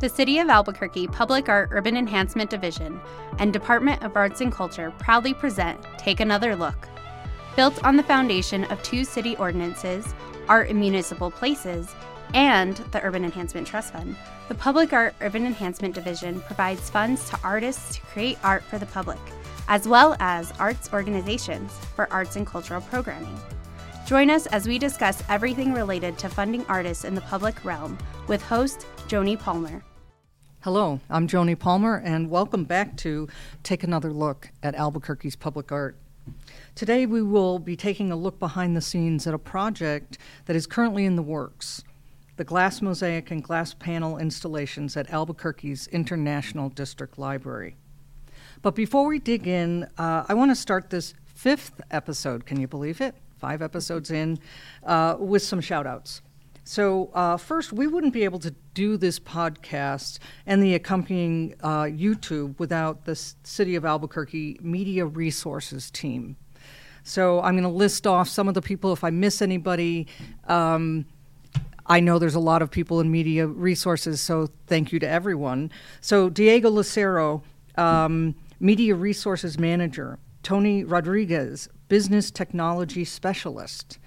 The City of Albuquerque Public Art Urban Enhancement Division and Department of Arts and Culture proudly present Take Another Look. Built on the foundation of two city ordinances, Art in Municipal Places, and the Urban Enhancement Trust Fund, the Public Art Urban Enhancement Division provides funds to artists to create art for the public, as well as arts organizations for arts and cultural programming. Join us as we discuss everything related to funding artists in the public realm with host Joni Palmer. Hello, I'm Joni Palmer, and welcome back to Take Another Look at Albuquerque's Public Art. Today, we will be taking a look behind the scenes at a project that is currently in the works the glass mosaic and glass panel installations at Albuquerque's International District Library. But before we dig in, uh, I want to start this fifth episode. Can you believe it? five episodes in, uh, with some shout outs. So, uh, first, we wouldn't be able to do this podcast and the accompanying uh, YouTube without the City of Albuquerque Media Resources team. So, I'm going to list off some of the people. If I miss anybody, um, I know there's a lot of people in media resources, so thank you to everyone. So, Diego Lucero, um, Media Resources Manager, Tony Rodriguez, business technology specialist.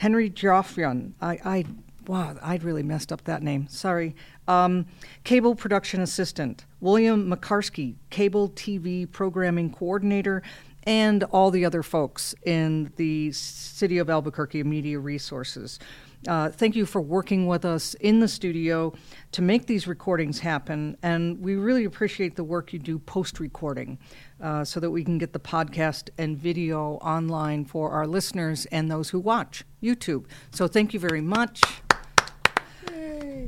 Henry Joffrion, I, I, wow, I'd really messed up that name. Sorry. Um, cable production assistant. William McCarsky, cable TV programming coordinator, and all the other folks in the City of Albuquerque Media Resources. Uh, thank you for working with us in the studio to make these recordings happen. And we really appreciate the work you do post recording uh, so that we can get the podcast and video online for our listeners and those who watch YouTube. So thank you very much.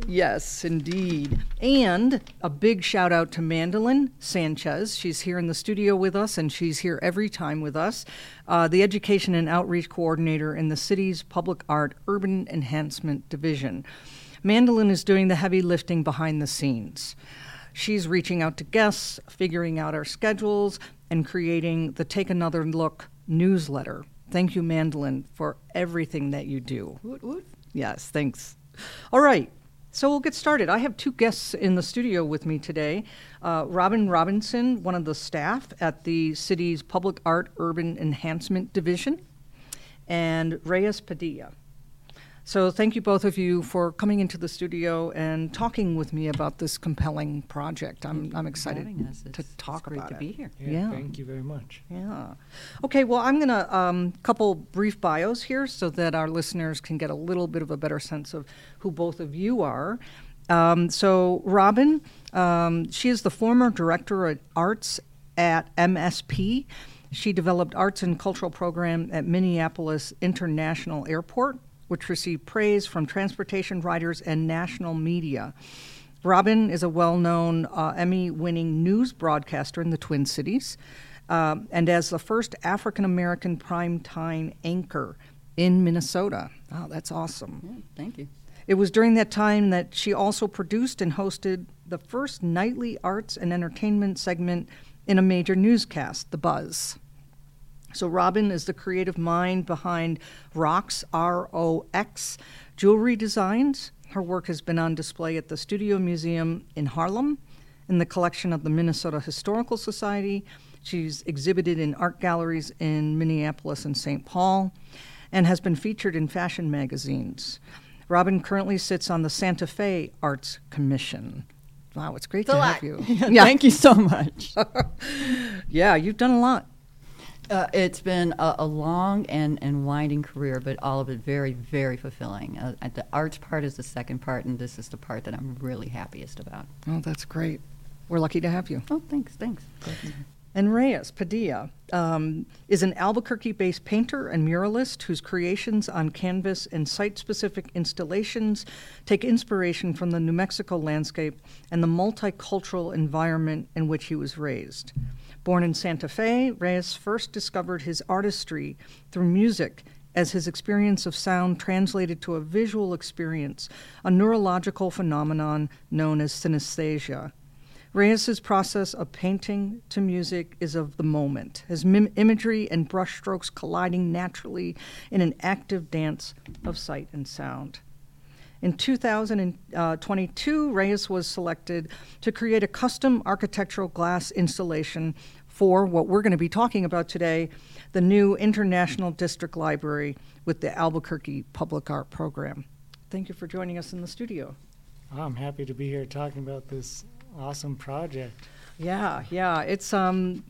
Yes, indeed. And a big shout out to Mandolin Sanchez. She's here in the studio with us, and she's here every time with us. Uh, the Education and Outreach Coordinator in the city's Public Art Urban Enhancement Division. Mandolin is doing the heavy lifting behind the scenes. She's reaching out to guests, figuring out our schedules, and creating the Take Another Look newsletter. Thank you, Mandolin, for everything that you do. Woot, woot. Yes, thanks. All right, so we'll get started. I have two guests in the studio with me today uh, Robyne Robinson, one of the staff at the city's Public Art Urban Enhancement Division, and Reyes Padilla. So, thank you both of you for coming into the studio and talking with me about this compelling project. I'm, I'm excited to talk great about to it. be here. Yeah, Yeah. Thank you very much. Yeah. Okay, well, I'm going to um, couple brief bios here so that our listeners can get a little bit of a better sense of who both of you are. Um, so, Robyne, um, she is the former director of arts at MSP. She developed arts and cultural program at Minneapolis International Airport, which received praise from transportation writers and national media. Robyne is a well known uh, Emmy winning news broadcaster in the Twin Cities um, and as the first African American primetime anchor in Minnesota. Oh, that's awesome. Yeah, thank you. It was during that time that she also produced and hosted the first nightly arts and entertainment segment in a major newscast, The Buzz. So, Robyne is the creative mind behind Rox, R O X, jewelry designs. Her work has been on display at the Studio Museum in Harlem, in the collection of the Minnesota Historical Society. She's exhibited in art galleries in Minneapolis and St. Paul, and has been featured in fashion magazines. Robyne currently sits on the Santa Fe Arts Commission. Wow, it's great It's to have you. Thank you so much. yeah, you've done a lot. Uh, it's been a, a long and, and winding career, but all of it very, very fulfilling. Uh, the arts part is the second part, and this is the part that I'm really happiest about. Oh, that's great. We're lucky to have you. Oh, thanks, thanks. And Reyes Padilla um, is an Albuquerque based painter and muralist whose creations on canvas and site specific installations take inspiration from the New Mexico landscape and the multicultural environment in which he was raised. Born in Santa Fe, Reyes first discovered his artistry through music as his experience of sound translated to a visual experience, a neurological phenomenon known as synesthesia. Reyes's process of painting to music is of the moment, his mim- imagery and brushstrokes colliding naturally in an active dance of sight and sound. In 2022, Reyes was selected to create a custom architectural glass installation for what we're going to be talking about today the new International District Library with the Albuquerque Public Art Program. Thank you for joining us in the studio. I'm happy to be here talking about this awesome project. Yeah, yeah. It's um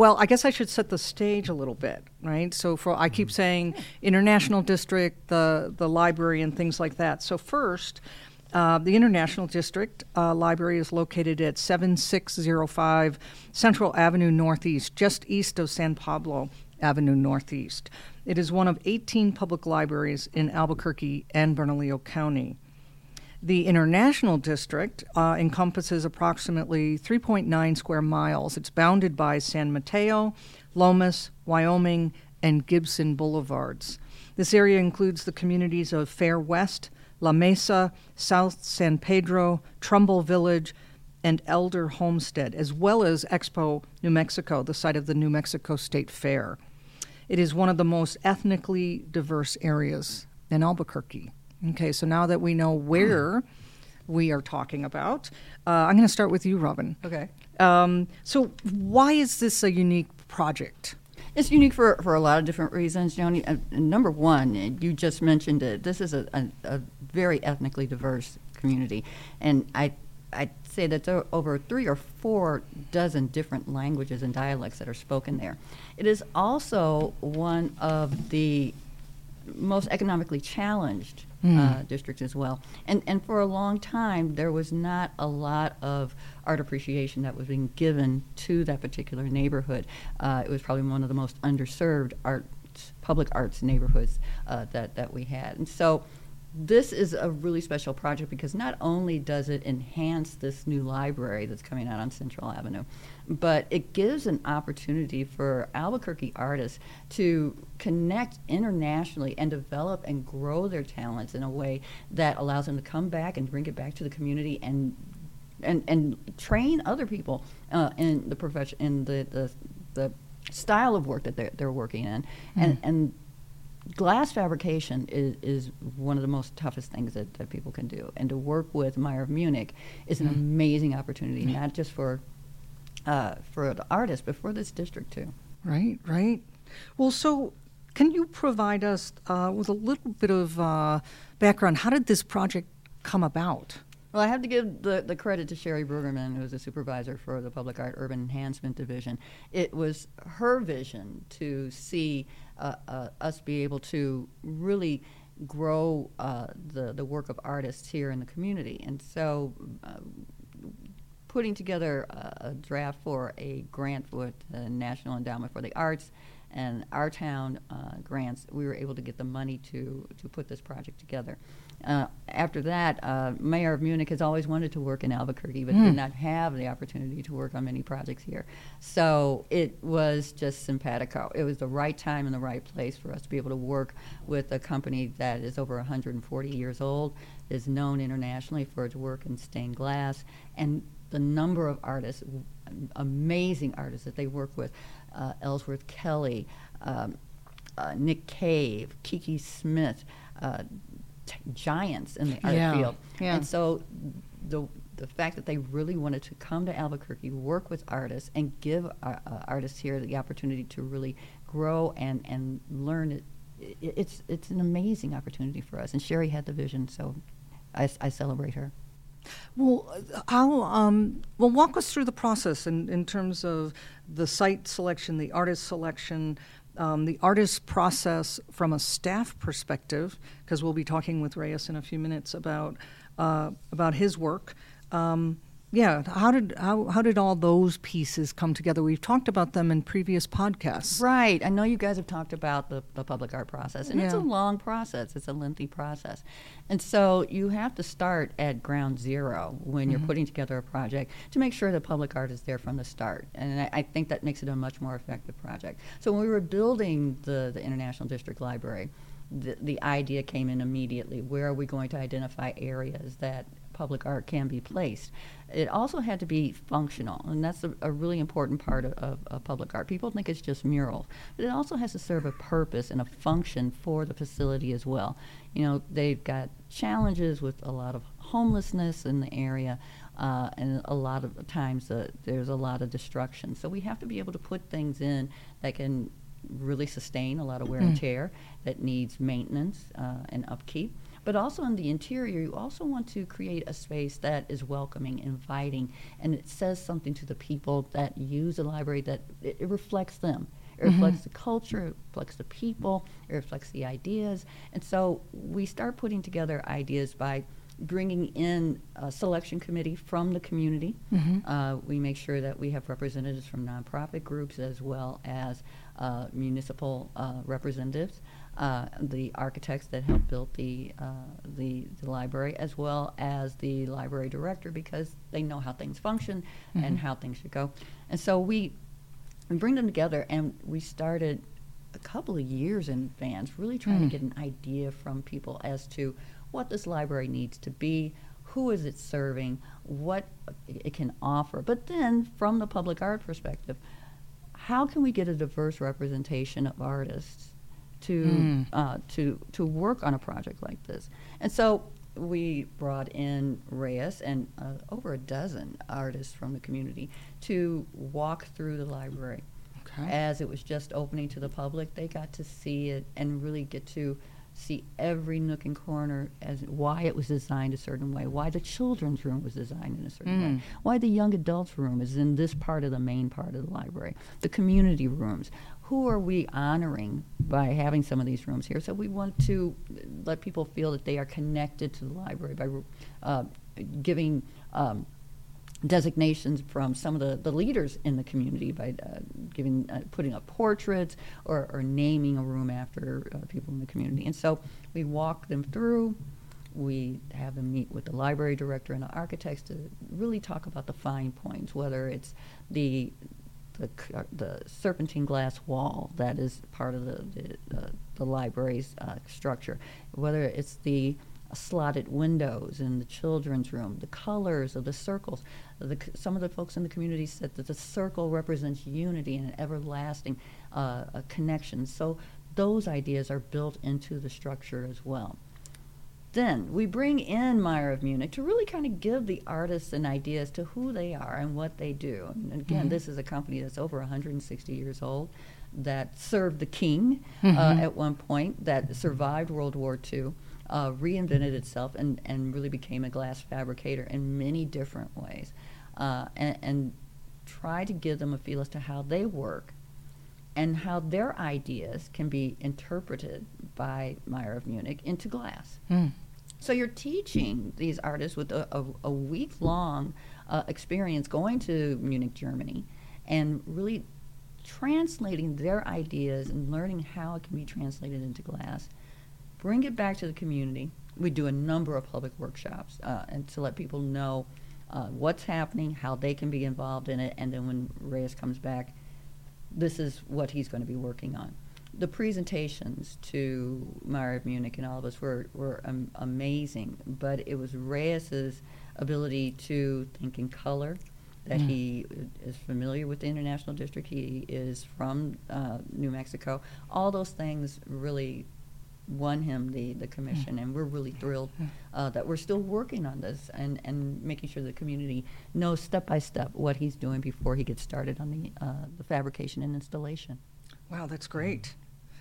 well, I guess I should set the stage a little bit, right? So for I keep saying international district, the the library and things like that. So first, uh, the International District uh, Library is located at 7605 Central Avenue Northeast, just east of San Pablo Avenue Northeast. It is one of 18 public libraries in Albuquerque and Bernalillo County. The International District uh, encompasses approximately 3.9 square miles. It's bounded by San Mateo, Lomas, Wyoming, and Gibson Boulevards. This area includes the communities of Fair West, La Mesa, South San Pedro, Trumbull Village, and Elder Homestead, as well as Expo, New Mexico, the site of the New Mexico State Fair. It is one of the most ethnically diverse areas in Albuquerque. Okay, so now that we know where we are talking about, uh, I'm going to start with you, Robyne. Okay. Um, so, why is this a unique project? It's unique for, for a lot of different reasons, Joni. Uh, number one, you just mentioned it. This is a, a, a very ethnically diverse community, and I I'd say that there are over three or four dozen different languages and dialects that are spoken there. It is also one of the most economically challenged mm. uh, districts as well. And and for a long time, there was not a lot of art appreciation that was being given to that particular neighborhood. Uh, it was probably one of the most underserved art public arts neighborhoods uh, that that we had. And so this is a really special project because not only does it enhance this new library that's coming out on Central Avenue, but it gives an opportunity for Albuquerque artists to connect internationally and develop and grow their talents in a way that allows them to come back and bring it back to the community and and, and train other people uh, in the profession in the, the, the style of work that they're, they're working in mm-hmm. and, and glass fabrication is, is one of the most toughest things that, that people can do. And to work with Mayer of Munich is an mm. amazing opportunity, mm. not just for uh, for the artist, but for this district too. Right, right. Well, so can you provide us uh, with a little bit of uh, background? How did this project come about? Well, I have to give the, the credit to Sherry Brueggemann, who is a supervisor for the Public Art Urban Enhancement Division. It was her vision to see uh, uh, us be able to really grow uh, the, the work of artists here in the community. And so, uh, putting together a, a, draft for a grant with the National Endowment for the Arts and our town uh, grants, we were able to get the money to, to put this project together. Uh, after that, uh, Mayor of Munich has always wanted to work in Albuquerque, but mm. did hmm. not have the opportunity to work on many projects here. So it was just simpatico. It was the right time and the right place for us to be able to work with a company that is over 140 years old, is known internationally for its work in stained glass, and the number of artists, amazing artists that they work with, uh, Ellsworth Kelly, um, uh, Nick Cave, Kiki Smith, uh, t- giants in the art yeah. field. Yeah. And so the the fact that they really wanted to come to Albuquerque, work with artists, and give uh, uh, artists here the opportunity to really grow and, and learn it, it, it's it's an amazing opportunity for us. And Sherry had the vision, so I, I celebrate her. Well, how, um, well, walk us through the process in, in terms of the site selection, the artist selection, um, the artist process from a staff perspective, because we'll be talking with Reyes in a few minutes about uh, about his work. Um, yeah, how did how, how did all those pieces come together? We've talked about them in previous podcasts. Right. I know you guys have talked about the, the public art process, and yeah. it's a long process. It's a lengthy process, and so you have to start at ground zero when mm-hmm. you're putting together a project to make sure the public art is there from the start. And I, I, think that makes it a much more effective project. So when we were building the the International District Library, the, the idea came in immediately. Where are we going to identify areas that public art can be placed. It also had to be functional, and that's a, a really important part of, of, of public art. People think it's just murals, but it also has to serve a purpose and a function for the facility as well. You know, they've got challenges with a lot of homelessness in the area. Uh, and a lot of times uh, there's a lot of destruction. So we have to be able to put things in that can really sustain a lot of wear and tear, that needs maintenance uh, and upkeep. But also in the interior, you also want to create a space that is welcoming, inviting, and it says something to the people that use the library that it, it reflects them. It reflects the culture, it reflects the people, it reflects the ideas. And so we start putting together ideas by bringing in a selection committee from the community. Uh, we make sure that we have representatives from nonprofit groups as well as uh, municipal uh, representatives, uh, the architects that helped build the, uh, the the library, as well as the library director, because they know how things function and how things should go. And so we we bring them together, and we started a couple of years in advance, really trying to get an idea from people as to what this library needs to be, who is it serving, what it can offer. But then, from the public art perspective, how can we get a diverse representation of artists to uh, to to work on a project like this? And so we brought in Reyes and uh, over a dozen artists from the community to walk through the library. Okay. As it was just opening to the public, they got to see it and really get to see every nook and corner as why it was designed a certain way, why the children's room was designed in a certain way, why the young adults room is in this part of the main part of the library, the community rooms. Who are we honoring by having some of these rooms here? So we want to let people feel that they are connected to the library by uh, giving um, designations from some of the, the leaders in the community by uh, giving uh, putting up portraits or, or naming a room after uh, people in the community. And so we walk them through. We have them meet with the library director and the architects to really talk about the fine points, whether it's the the, uh, the serpentine glass wall that is part of the the, uh, the library's uh, structure, whether it's the slotted windows in the children's room, the colors of the circles. The, some of the folks in the community said that the circle represents unity and an everlasting uh, connection. So those ideas are built into the structure as well. Then we bring in Mayer of Munich to really kind of give the artists an idea as to who they are and what they do. And again, this is a company that's over 160 years old, that served the king uh, at one point, that survived World War II, uh, reinvented itself, and, and really became a glass fabricator in many different ways, uh, and, and try to give them a feel as to how they work and how their ideas can be interpreted by Mayer of Munich into glass. So you're teaching these artists with a, a, a week long uh, experience going to Munich, Germany, and really translating their ideas and learning how it can be translated into glass. Bring it back to the community. We do a number of public workshops uh, and to let people know uh, what's happening, how they can be involved in it, and then when Reyes comes back, this is what he's going to be working on. The presentations to Mayer of Munich and all of us were, were um, amazing, but it was Reyes's ability to think in color, that he is familiar with the International District, he is from uh, New Mexico. All those things really won him the, the commission, and we're really thrilled uh, that we're still working on this and, and making sure the community knows step by step what he's doing before he gets started on the, uh, the fabrication and installation. Wow, that's great.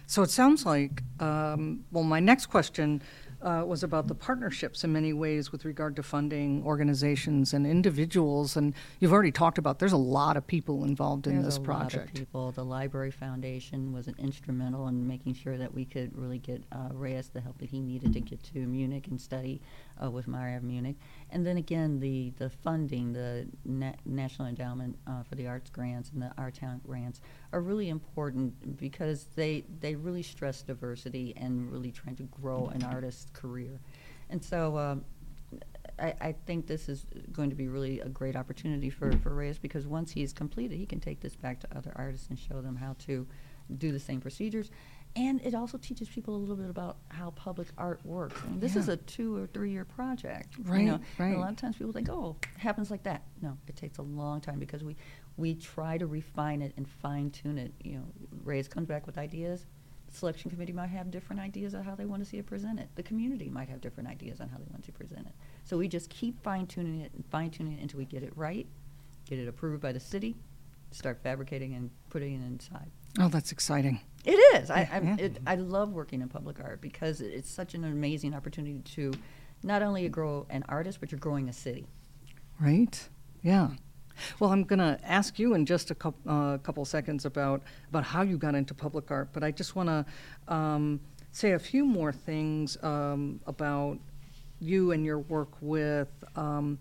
So it sounds like, um, well, my next question uh, was about the partnerships in many ways with regard to funding organizations and individuals. And you've already talked about there's a lot of people involved in There's this a project. lot of people. The Library Foundation was an instrumental in making sure that we could really get uh, Reyes the help that he needed to get to Munich and study uh, with Mayer of Munich. And then again, the, the funding, the Na- National Endowment uh, for the Arts grants and the Our Town grants are really important because they, they really stress diversity and really trying to grow an artist's career. And so um, I, I think this is going to be really a great opportunity for, for Reyes because once he's completed, he can take this back to other artists and show them how to do the same procedures And it also teaches people a little bit about how public art works. I mean, this is a two or three year project. you Right, and right. a lot of times people think, oh, it happens like that. No, it takes a long time because we, we try to refine it and fine tune it. You know, Reyes comes back with ideas. The selection committee might have different ideas on how they want to see it presented. The community might have different ideas on how they want to present it. So we just keep fine tuning it and fine tuning it until we get it right, get it approved by the city, start fabricating and putting it inside. Oh, that's exciting. It is. I, Yeah, it, I love working in public art because it's such an amazing opportunity to not only grow an artist, but you're growing a city. Right? Yeah. Well, I'm going to ask you in just a couple, uh, couple seconds about, about how you got into public art, but I just want to um, say a few more things um, about you and your work with um,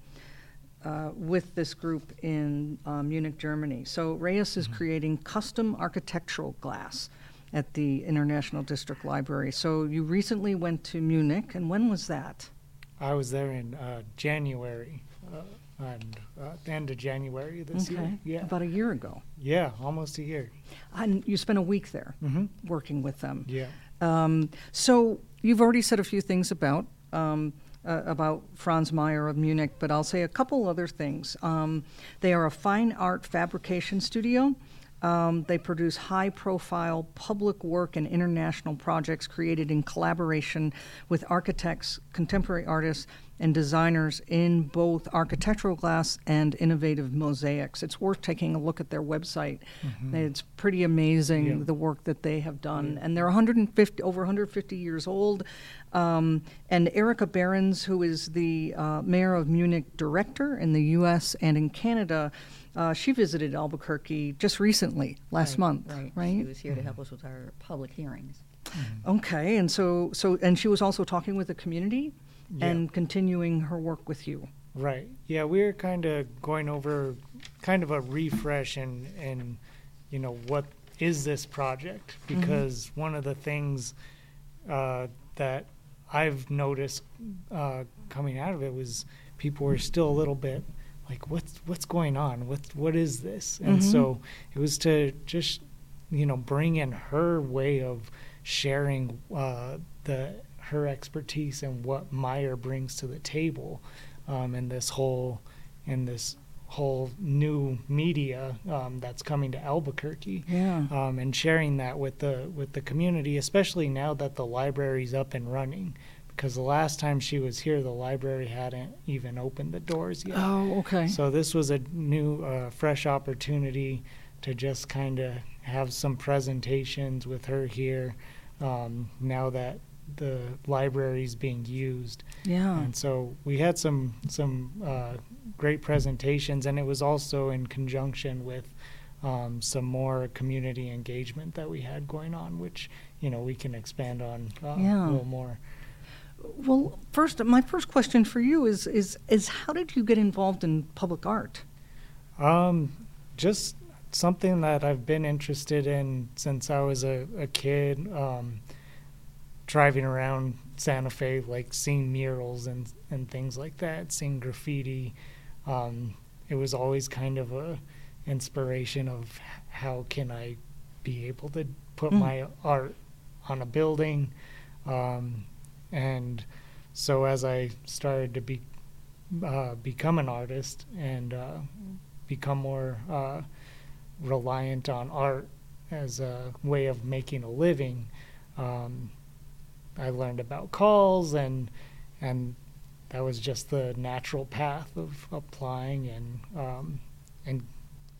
uh, with this group in uh, Munich, Germany. So Reyes is creating custom architectural glass at the International District Library. So you recently went to Munich, and when was that? I was there in uh, January, uh, and uh, end of January this year. Yeah, About a year ago. yeah, almost a year. And you spent a week there hmm working with them. Yeah. Um, so you've already said a few things about um, uh, about Franz Mayer of Munich, but I'll say a couple other things. Um, they are a fine art fabrication studio. Um, they produce high profile public work and international projects created in collaboration with architects, contemporary artists, and designers in both architectural glass and innovative mosaics. It's worth taking a look at their website. It's pretty amazing Yeah. the work that they have done, and they're 150 over 150 years old. Um, and Erica Behrens, who is the uh, mayor of Munich director in the U.S. and in Canada, uh, she visited Albuquerque just recently, last Right, month, Right. right? She was here to help us with our public hearings. Okay, and so so and she was also talking with the community Yeah. and continuing her work with you. Right. Yeah, we're kind of going over kind of a refresh and and you know what is this project because one of the things uh, that I've noticed uh, coming out of it was people were still a little bit like what's what's going on what what is this and Mhm. so it was to just you know bring in her way of sharing uh, the her expertise and what Mayer brings to the table um, in this whole in this whole new media um, that's coming to Albuquerque Yeah. um, and sharing that with the with the community, especially now that the library's up and running. Because the last time she was here, the library hadn't even opened the doors yet. Oh, okay. So this was a new, uh, fresh opportunity to just kind of have some presentations with her here. Um, now that the libraries being used, yeah. and so we had some some uh, great presentations, and it was also in conjunction with um, some more community engagement that we had going on, which you know we can expand on uh, Yeah. a little more. Well, first, my first question for you is is is how did you get involved in public art? Um, just something that I've been interested in since I was a, a kid. Um, driving around Santa Fe, like seeing murals and and things like that, seeing graffiti. Um, it was always kind of a inspiration of how can I be able to put Mm. my art on a building, um, and so as I started to be uh, become an artist and uh, become more uh, reliant on art as a way of making a living. Um, I learned about calls and and that was just the natural path of applying and um, and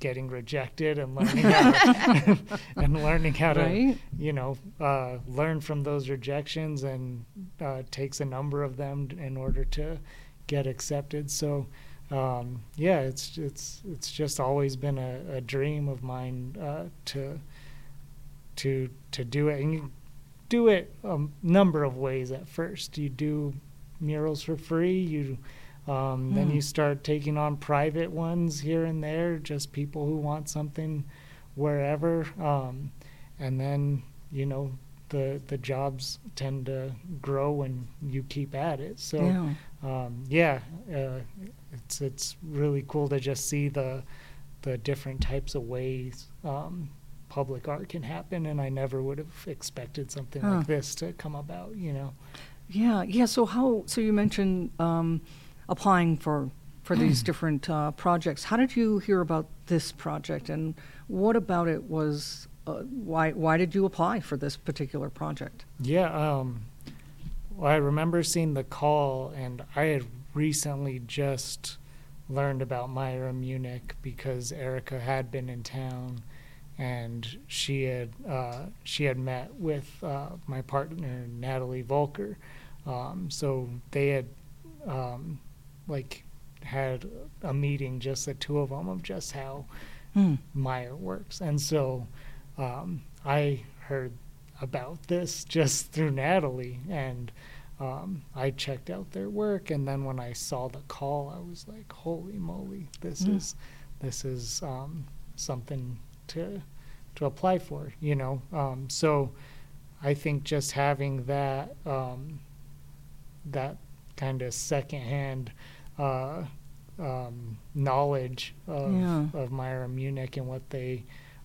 getting rejected and learning how to, and learning how to you know uh, learn from those rejections and uh, takes a number of them in order to get accepted. So um, yeah, it's it's it's just always been a, a dream of mine uh, to to to do it, and you do it a number of ways. At first, you do murals for free. You um, then Hmm. you start taking on private ones here and there, just people who want something wherever, um, and then you know the the jobs tend to grow when you keep at it. So yeah. um, yeah, uh, it's it's really cool to just see the the different types of ways um, public art can happen, and I never would have expected something Huh. like this to come about. You know. Yeah, yeah. So how? So you mentioned um, applying for for these different uh, projects. How did you hear about this project, and what about it was? Uh, why why did you apply for this particular project? Yeah, um, well, I remember seeing the call, and I had recently just learned about Mayer of Munich because Erica had been in town, and she had uh, she had met with uh, my partner Natalie Volker, um, so they had um, like had a meeting, just the two of them, of just how. Mayer works. And so um, I heard about this just through Natalie, and um, I checked out their work. And then when I saw the call, I was like, "Holy moly! This Mm. is this is um, something to to apply for." You know, um, so I think just having that um, that kind of secondhand uh, um, knowledge of, Yeah. of Mayer of Munich and what they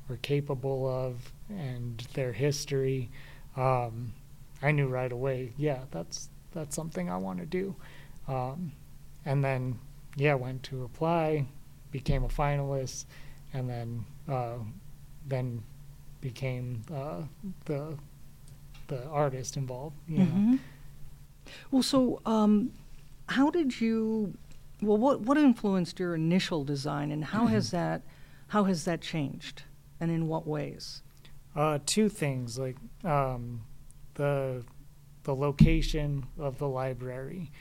were capable of and their history, um, I knew right away, yeah, that's that's something I want to do. Um, and then, yeah, went to apply, became a finalist, and then uh, then became uh, the the artist involved. You know. Mhm. Well, so um, how did you? Well, what what influenced your initial design, and how has that how has that changed, and in what ways? Uh, two things like um, the the location of the library,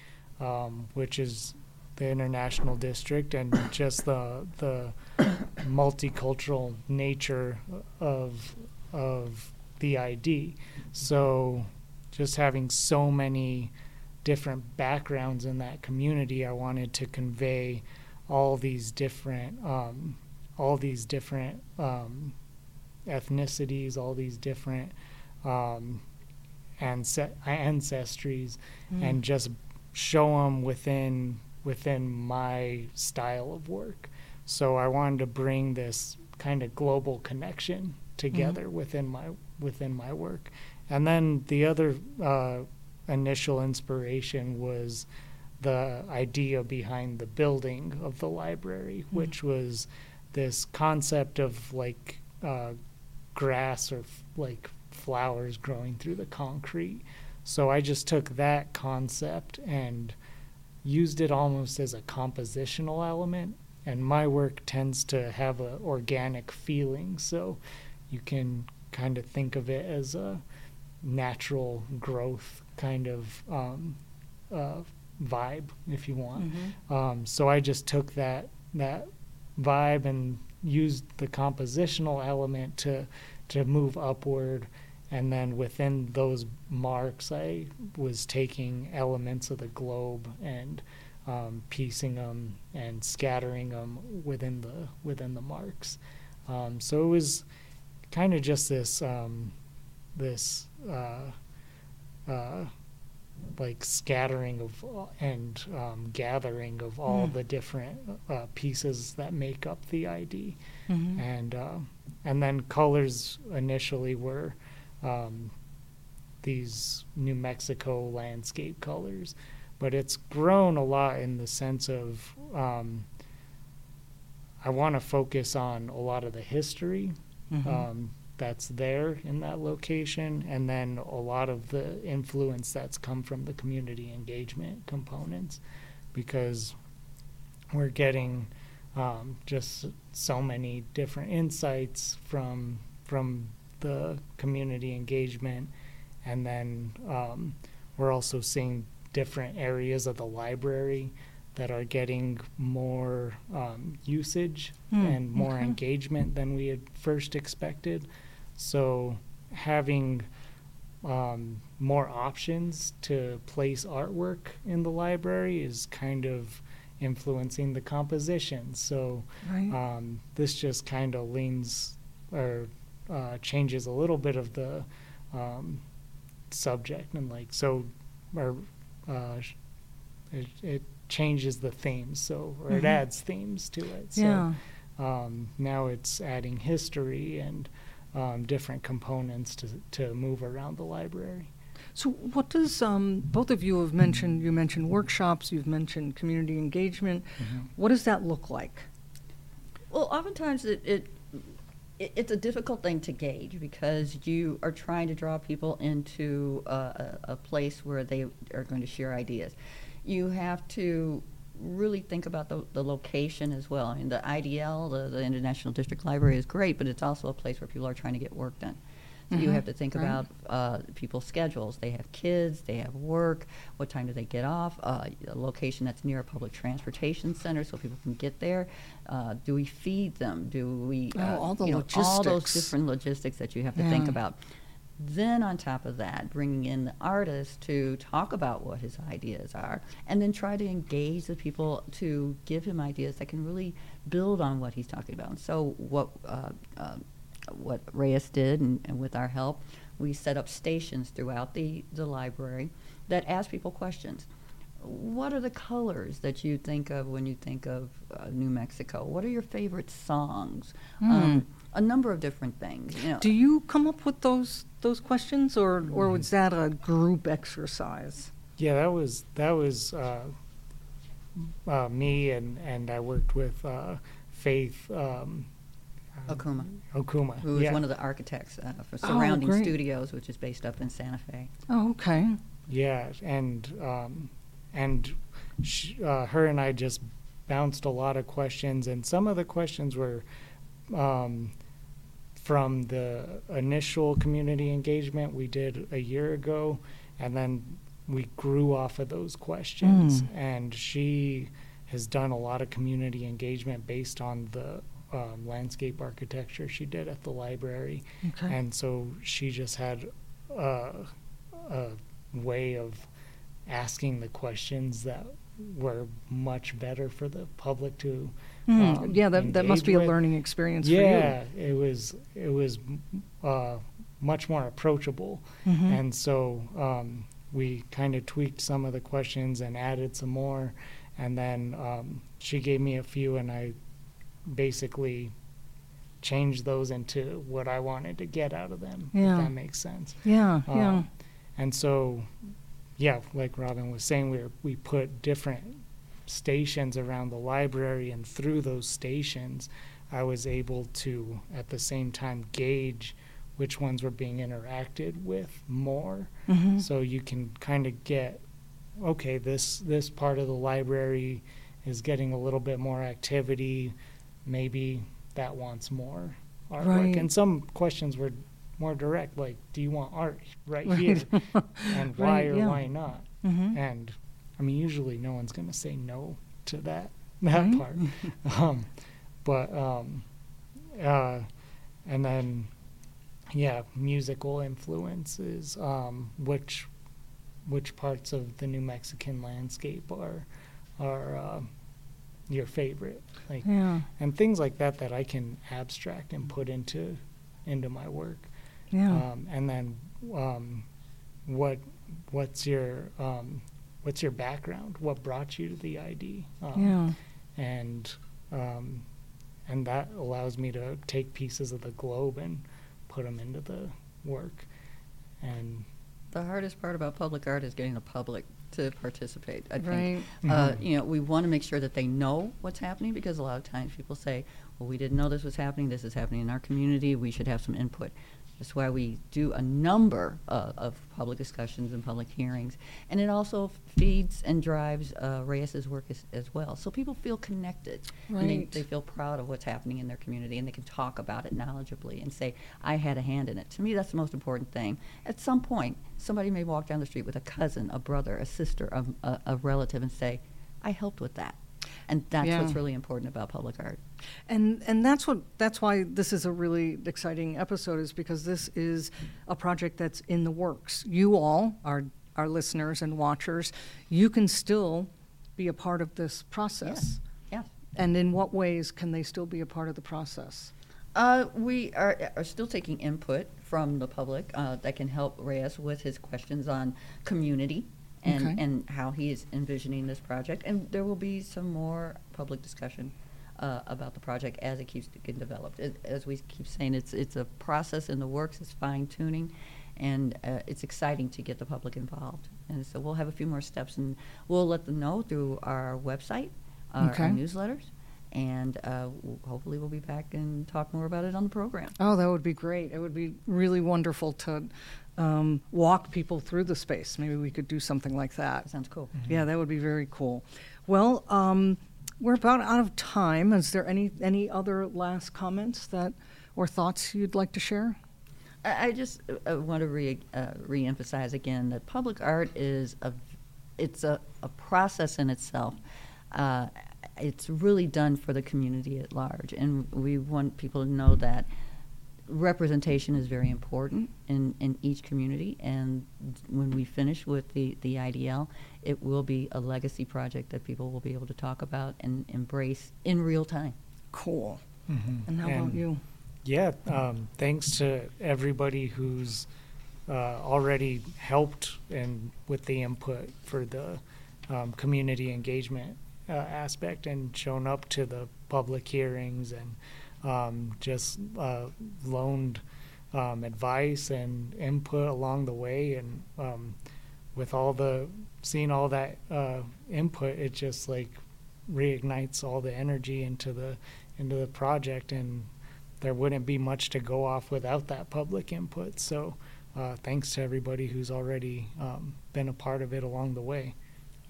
um, which is the international district, and just the the multicultural nature of of the ID. So, just having so many different backgrounds in that community, I wanted to convey all these different um, all these different um, ethnicities, all these different um, ance- ancestries, and just show them within within my style of work. So I wanted to bring this kind of global connection together within my within my work. And then the other uh, initial inspiration was the idea behind the building of the library, which was this concept of like uh, grass or f- like flowers growing through the concrete. So I just took that concept and used it almost as a compositional element. And my work tends to have a organic feeling, so you can kind of think of it as a natural growth kind of um, uh, vibe, if you want. Um, so I just took that that vibe and used the compositional element to to move upward, and then within those marks, I was taking elements of the globe and um, piecing them and scattering them within the within the marks. Um, so it was kind of just this um, this uh, uh, like scattering of uh, and um, gathering of all Mm. the different uh, pieces that make up the ID, Mhm. and uh, and then colors initially were um, these New Mexico landscape colors, but it's grown a lot in the sense of um, I want to focus on a lot of the history Mhm. um, that's there in that location, and then a lot of the influence that's come from the community engagement components, because we're getting um, just so many different insights from from the community engagement, and then um, we're also seeing different areas of the library that are getting more um, usage Hmm, and more okay. engagement than we had first expected. So having um, more options to place artwork in the library is kind of influencing the composition. So Right. um, this just kind of leans or uh, changes a little bit of the um, subject and like so or uh, it, it changes the themes so or it Mhm. adds themes to it so yeah. um, now it's adding history and um, different components to to move around the library. So, what does um, both of you have mentioned? You mentioned workshops, you've mentioned community engagement. What does that look like? Well, oftentimes it, it, it it's a difficult thing to gauge because you are trying to draw people into a, a, place where they are going to share ideas. You have to really think about the, the location as well. I mean, the IDL, the, the International District Library, is great, but it's also a place where people are trying to get work done. So you have to think right. about uh, people's schedules. They have kids, they have work. What time do they get off? Uh, a location that's near a public transportation center so people can get there. Uh, do we feed them? Do we? Oh, uh, all the you know, All those different logistics that you have to think about. Then on top of that, bringing in the artist to talk about what his ideas are, and then try to engage the people to give him ideas that can really build on what he's talking about. And so what uh, uh, what Reyes did, and, and with our help, we set up stations throughout the, the library that ask people questions. What are the colors that you think of when you think of uh, New Mexico? What are your favorite songs? Um, a number of different things. You know, Do you come up with those those questions, or or was that a group exercise? Yeah, that was that was uh, uh, me and and I worked with uh, Faith um, Okuma, Okuma. who is yeah. one of the architects uh, for Oh, Surrounding great. Studios, which is based up in Santa Fe. Oh, okay. Yeah, and um, and sh- uh, her and I just bounced a lot of questions, and some of the questions were um, from the initial community engagement we did a year ago, and then we grew off of those questions. Mm. And she has done a lot of community engagement based on the um, landscape architecture she did at the library. Okay. And so she just had uh, a way of asking the questions that were much better for the public to. Hmm, um, yeah, that, that must be a learning experience for you. Yeah, it was it was uh, much more approachable, Mhm. and so um, we kind of tweaked some of the questions and added some more, and then um, she gave me a few, and I basically change those into what I wanted to get out of them. Yeah. If that makes sense. yeah, yeah. Um, and so, yeah, like Robyne was saying, we we put different stations around the library, and through those stations, I was able to at the same time gauge which ones were being interacted with more. Mhm. So you can kind of get, okay, this this part of the library is getting a little bit more activity. Maybe that wants more artwork. Right. And some questions were more direct, like, do you want art right, Right. here? and why Right, or yeah. why not? Mhm. And I mean, usually no one's going to say no to that that part. um, but um, uh, and then yeah, musical influences. Um, which which parts of the New Mexican landscape are are uh, your favorite? Like Yeah, and things like that that I can abstract and put into into my work. yeah. Um, and then um, what what's your um, what's your background? What brought you to the ID? Um, yeah. And um, and that allows me to take pieces of the globe and put them into the work. And The hardest part about public art is getting the public to participate. I think Right. uh, Mhm. you know we want to make sure that they know what's happening because a lot of times people say, "Well, we didn't know this was happening. This is happening in our community. We should have some input." That's why we do a number uh, of public discussions and public hearings, and it also feeds and drives uh, Reyes's work as, as well. So people feel connected, and they, Right. they feel proud of what's happening in their community, and they can talk about it knowledgeably and say, "I had a hand in it." To me, that's the most important thing. At some point, somebody may walk down the street with a cousin, a brother, a sister, a, a, a relative, and say, "I helped with that," and that's what's really important about public art. And and that's what that's why this is a really exciting episode is because this is a project that's in the works. You all, our our listeners and watchers, you can still be a part of this process. Yeah. And in what ways can they still be a part of the process? Uh, we are, are still taking input from the public uh, that can help Reyes with his questions on community and, Okay. and how he is envisioning this project. And there will be some more public discussion uh, about the project as it keeps getting developed. It, as we keep saying, it's it's a process in the works. It's fine tuning, and uh, it's exciting to get the public involved. And so we'll have a few more steps, and we'll let them know through our website, our, Okay. our newsletters, and uh, hopefully we'll be back and talk more about it on the program. Oh, that would be great. It would be really wonderful to um, walk people through the space. Maybe we could do something like that. That sounds cool. Yeah, that would be very cool. Well, um, we're about out of time. Is there any any other last comments that or thoughts you'd like to share? I, I just uh, want to re, uh, reemphasize again that public art is a it's a, a process in itself. Uh, it's really done for the community at large, and we want people to know that representation is very important in, in each community. And when we finish with the, the IDL, it will be a legacy project that people will be able to talk about and embrace in real time. Cool. Mhm. And how about you? Yeah, um, thanks to everybody who's uh, already helped and with the input for the um, community engagement uh, aspect and shown up to the public hearings and um, just uh, loaned um, advice and input along the way and um, with all the seeing all that uh, input it just like reignites all the energy into the into the project and there wouldn't be much to go off without that public input. So, uh, thanks to everybody who's already um, been a part of it along the way.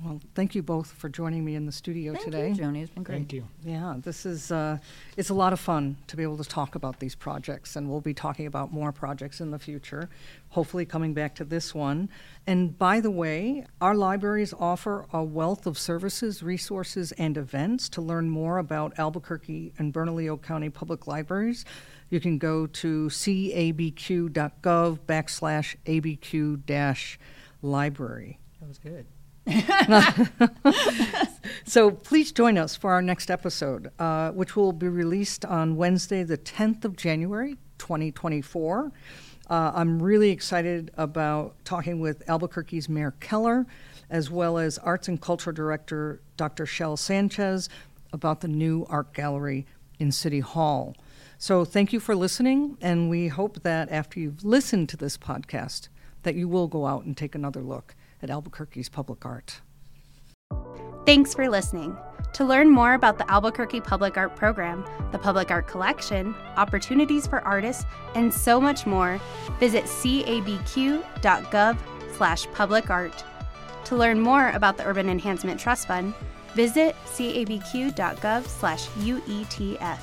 Well, thank you both for joining me in the studio Thank today. you, Joni. It's been great. Thank you. Yeah, this is uh, it's a lot of fun to be able to talk about these projects, and we'll be talking about more projects in the future. Hopefully, coming back to this one. And by the way, our libraries offer a wealth of services, resources, and events. To learn more about Albuquerque and Bernalillo County Public Libraries, you can go to cabq.gov backslash abq dash library. That was good. So please join us for our next episode, uh, which will be released on Wednesday, the 10th of January, 2024. Uh, I'm really excited about talking with Albuquerque's Mayor Keller, as well as Arts and Culture Director Dr. Shelle Sanchez, about the new art gallery in City Hall. So thank you for listening, and we hope that after you've listened to this podcast, that you will go out and take another look at Albuquerque's public art. Thanks for listening. To learn more about the Albuquerque Public Art Program, the Public Art Collection, opportunities for artists, and so much more, visit cabq.gov slash public art. To learn more about the Urban Enhancement Trust Fund, visit cabq.gov slash UETF.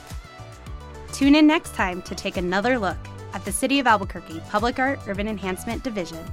Tune in next time to take another look at the City of Albuquerque Public Art Urban Enhancement Division.